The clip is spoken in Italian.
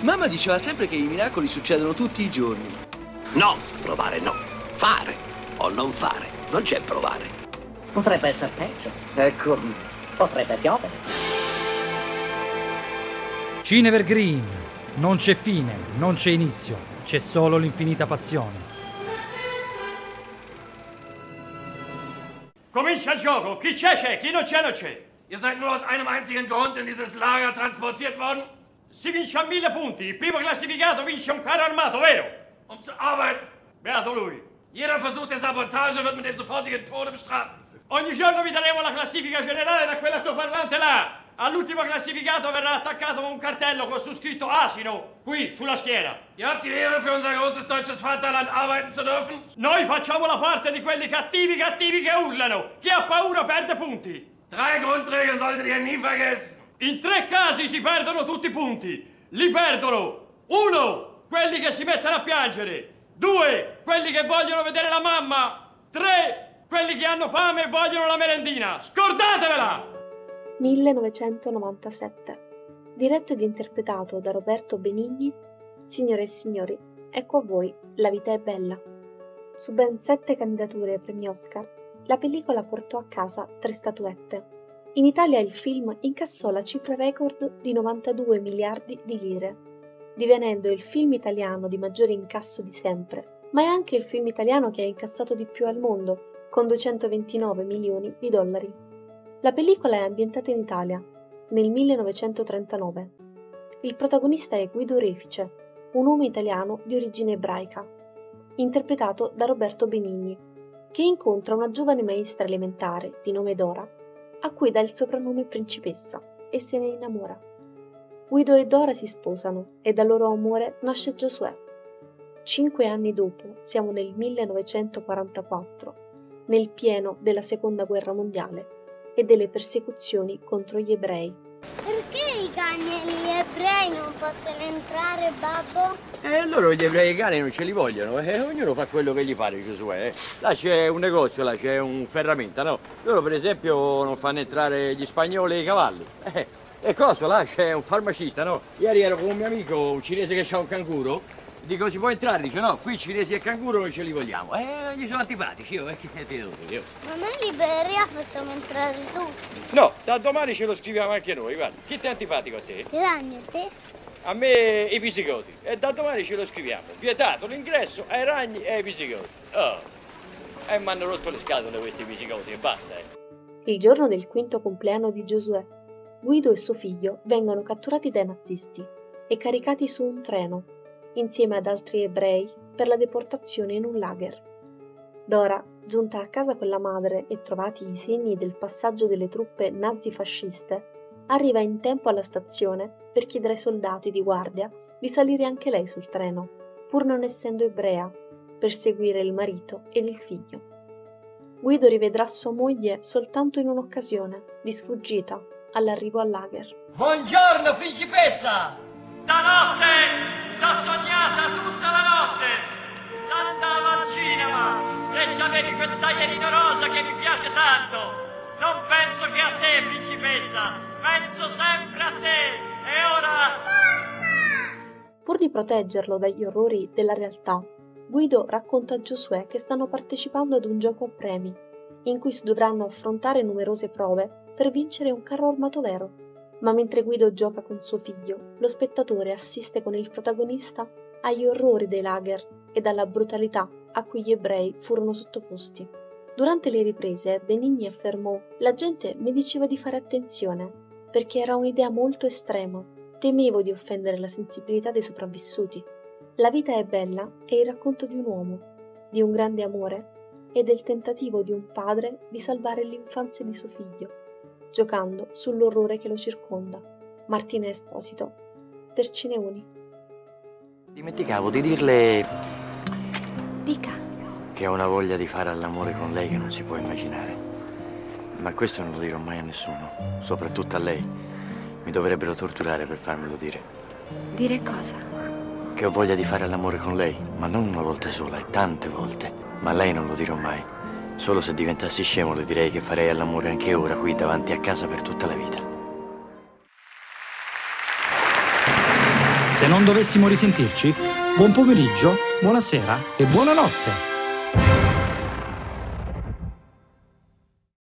Mamma diceva sempre che i miracoli succedono tutti i giorni. No, provare no. Fare o non fare. Non c'è provare. Potrebbe essere peggio. Ecco, potrebbe piovere. Cinevergreen. Non c'è fine, non c'è inizio, c'è solo l'infinita passione. Comincia il gioco. Chi c'è c'è, chi non c'è non c'è. Ihr seid nur aus einem einzigen Grund in dieses Lager transportiert worden? Si vince a mille punti. Il primo classificato vince un carro armato, vero? Um zu arbeiten. Beato lui. Jeder Versuch der Sabotage wird mit dem sofortigen Tode bestraft. Ogni giorno vi daremo la classifica generale da quell'altoparlante là. All'ultimo classificato verrà attaccato un cartello con su scritto asino, qui, sulla schiena. Ihr habt die Ehre, für unser großes deutsches Vaterland arbeiten zu dürfen? Noi facciamo la parte di quelli cattivi cattivi che urlano. Chi ha paura perde punti. Drei Grundregeln solltet ihr nie vergessen. In tre casi si perdono tutti i punti. Li perdono. Uno, quelli che si mettono a piangere. Due, quelli che vogliono vedere la mamma. Tre, quelli che hanno fame e vogliono la merendina. Scordatevela! 1997. Diretto ed interpretato da Roberto Benigni, signore e signori, ecco a voi La vita è bella. Su ben sette candidature ai premi Oscar, la pellicola portò a casa tre statuette. In Italia il film incassò la cifra record di 92 miliardi di lire, divenendo il film italiano di maggiore incasso di sempre, ma è anche il film italiano che ha incassato di più al mondo, con 229 milioni di dollari. La pellicola è ambientata in Italia, nel 1939. Il protagonista è Guido Refice, un uomo italiano di origine ebraica, interpretato da Roberto Benigni, che incontra una giovane maestra elementare di nome Dora, a cui dà il soprannome principessa e se ne innamora. Guido e Dora si sposano e dal loro amore nasce Giosuè. Cinque anni dopo, siamo nel 1944, nel pieno della Seconda Guerra Mondiale e delle persecuzioni contro gli ebrei. Perché i cani e gli ebrei non possono entrare, babbo? E loro gli ebrei e i cani non ce li vogliono, eh? ognuno fa quello che gli pare Giosuè. Eh? Là c'è un negozio, là c'è un ferramenta, no? Loro per esempio non fanno entrare gli spagnoli e i cavalli. Eh, e cosa? Là c'è un farmacista, no? Ieri ero con un mio amico, un cinese che ha un canguro. Dico, si può entrare? Dice, no, qui cinesi e canguro non ce li vogliamo. Eh, gli sono antipatici, io, eh, che ti devo dire? Ma noi Liberia facciamo entrare tutti. No, da domani ce lo scriviamo anche noi, guarda. Chi ti è antipatico a te? I ragni, te? A me i visigoti. E da domani ce lo scriviamo. Vietato l'ingresso ai ragni e ai visigoti. Oh. E mi hanno rotto le scatole questi visigoti e basta, eh. Il giorno del quinto compleanno di Giosuè, Guido e suo figlio vengono catturati dai nazisti e caricati su un treno, insieme ad altri ebrei, per la deportazione in un lager. Dora, giunta a casa con la madre e trovati i segni del passaggio delle truppe nazifasciste, arriva in tempo alla stazione per chiedere ai soldati di guardia di salire anche lei sul treno, pur non essendo ebrea, per seguire il marito ed il figlio. Guido rivedrà sua moglie soltanto in un'occasione, di sfuggita, all'arrivo al lager. Buongiorno, principessa! Stanotte t'ho sognata tutta la notte! S'andava al cinema e c'avevi quel taglierino rosa che mi piace tanto! Non penso che a te, principessa! Penso sempre a te! E ora... Pur di proteggerlo dagli orrori della realtà, Guido racconta a Giosuè che stanno partecipando ad un gioco a premi, in cui si dovranno affrontare numerose prove per vincere un carro armato vero. Ma mentre Guido gioca con suo figlio, lo spettatore assiste con il protagonista agli orrori dei lager e alla brutalità a cui gli ebrei furono sottoposti. Durante le riprese, Benigni affermò: La gente mi diceva di fare attenzione, perché era un'idea molto estrema. Temevo di offendere la sensibilità dei sopravvissuti. La vita è bella è il racconto di un uomo, di un grande amore e del tentativo di un padre di salvare l'infanzia di suo figlio giocando sull'orrore che lo circonda. Martina Esposito, per Cineuni. Dimenticavo di dirle Dica. che ho una voglia di fare all'amore con lei che non si può immaginare. Ma questo non lo dirò mai a nessuno, soprattutto a lei. Mi dovrebbero torturare per farmelo dire. Dire cosa? Che ho voglia di fare l'amore con lei, ma non una volta sola, e tante volte. Ma a lei non lo dirò mai. Solo se diventassi scemo le direi che farei all'amore anche ora qui davanti a casa per tutta la vita. Se non dovessimo risentirci, buon pomeriggio, buonasera e buonanotte.